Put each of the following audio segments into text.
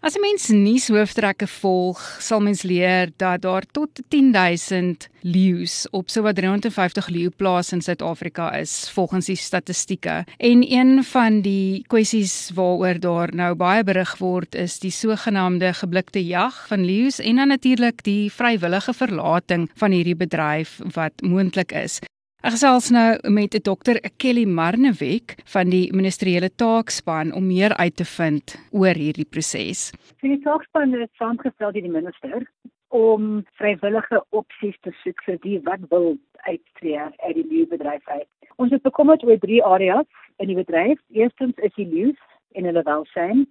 As 'n mens nuushooftrekke volg, sal mens leer dat daar tot 10000 leeu's op sowat 350 leeuplase in Suid-Afrika is volgens die statistieke. En een van die kwessies waaroor daar nou baie berig word is die sogenaamde geblikte jag van leeu's en dan natuurlik die vrywillige verlating van hierdie bedryf wat moontlik is. Ek gesels nou met Dr. Kelly Marnewek van die ministeriële taakspan om meer uit te vind oor hierdie proses. Die taakspan het saamgestel deur die minister om vrywillige opsies te soek vir die wat wil uittreë uit die nuwe bedryf uit. Ons het bekommerd oor drie areas in die bedryf. Eerstens is die leus en hulle welsyn.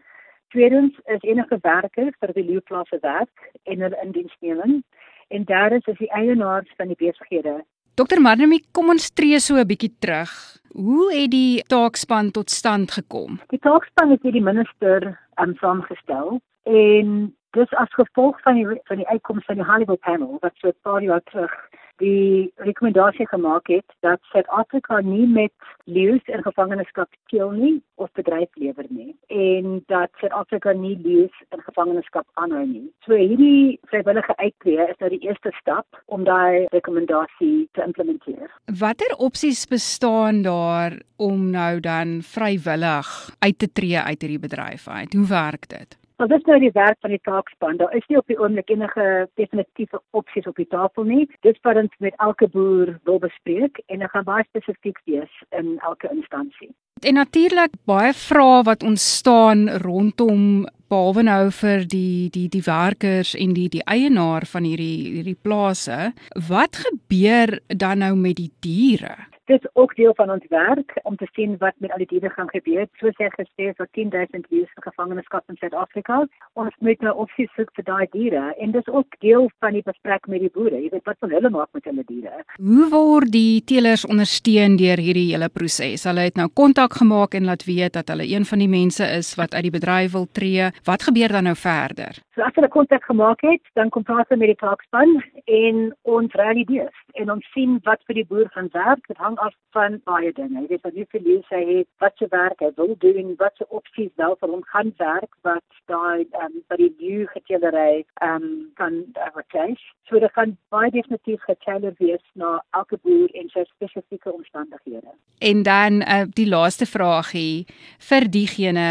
Tweedens is enige werkers vir die leeuplase werk en hulle indiensneming. En derdens is die eienaars van die besighede Dokter Marnemi, kom ons tree so 'n bietjie terug. Hoe het die taakspan tot stand gekom? Die taakspan het die minister um, saamgestel en dis as gevolg van die van die uitkomste van die Hollywood panel wat so 'n paar jaar terug die rekomendasie gemaak het dat Suid-Afrika nie met leeu's in gevangenskap kill nie of bedryf lewer nie en dat Suid-Afrika nie leeu's in gevangenskap aanhou nie. So hierdie vrywillige uittreë is nou die eerste stap om daai rekomendasie te implementeer. Watter opsies bestaan daar om nou dan vrywillig uit te tree uit hierdie bedryf uit? Hoe werk dit? Maar dis nou die werk van die taakspan. Daar is nie op die oomblik enige definitiewe opsies op die tafel nie. Dis wat ons met elke boer wil bespreek en dit gaan baie spesifiek wees in elke instansie. En natuurlik baie vrae wat ontstaan rondom behalwe nou vir die die die werkers en die die eienaar van hierdie hierdie plase. Wat gebeur dan nou met die diere? Dit is ook deel van ons werk om te sien wat met al die diere gaan gebeur. Soos jy gesê het, so 10000 diere in gevangenskap in Suid-Afrika. Ons moet nou opsies soek vir daai diere en dis ook deel van die gesprek met die boere. Jy weet wat van hulle maak met hulle diere. Hoe word die teelers ondersteun deur hierdie hele proses? Hulle het nou kontak gemaak en laat weet dat hulle een van die mense is wat uit die bedryf wil tree. Wat gebeur dan nou verder? So as hulle kontak gemaak het, dan kom praat hulle met die taakspan en ons realiseer en ons sien wat vir die boer gaan werk. Dit hang af van baie dinge. Jy weet wat jy verlees hy het, wat se werk hy wil doen, wat se opsies wel vir hom gaan werk wat daai ehm um, by die nuwe getelery ehm um, kan advertise. So dit gaan baie definitief getailer wees na elke boer en sy spesifieke omstandighede. En dan uh, die laaste vraagie vir diegene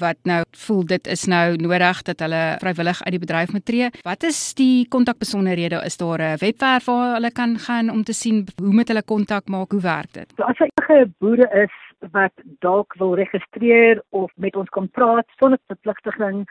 wat nou voel dit is nou nodig dat hulle vrywillig uit die bedryf moet tree. Wat is die kontakbesonderhede? Is daar 'n webwerf waar hulle kan gaan om te sien hoe met hulle kontak maak? Hoe werk dit? As jy enige boere is wat dalk wil registreer of met ons kom praat sonder verpligting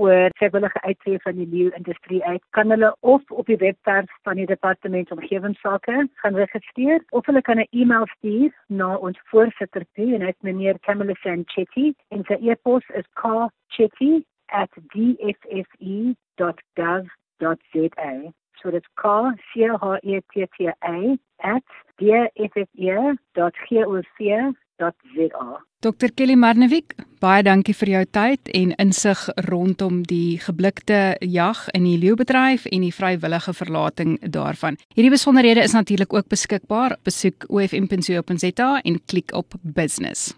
oor vrywillige uittreë van die leeu industrie uit, kan hulle of op die webwerf van die departement omgewingsake gaan registreer of hulle kan 'n e-mail stuur na ons voorsitter toe en is meneer Kamala Sanchetty en sy e-pos is kchetty@dffe.gov.za so dit's k c h e t t a @dffe.gov.za. Dr Kelly Marnewik, baie dankie vir jou tyd en insig rondom die geblikte jag in die leeubedryf en die vrywillige verlating daarvan. Hierdie besonderhede is natuurlik ook beskikbaar. Besoek ofm.co.za en klik op business.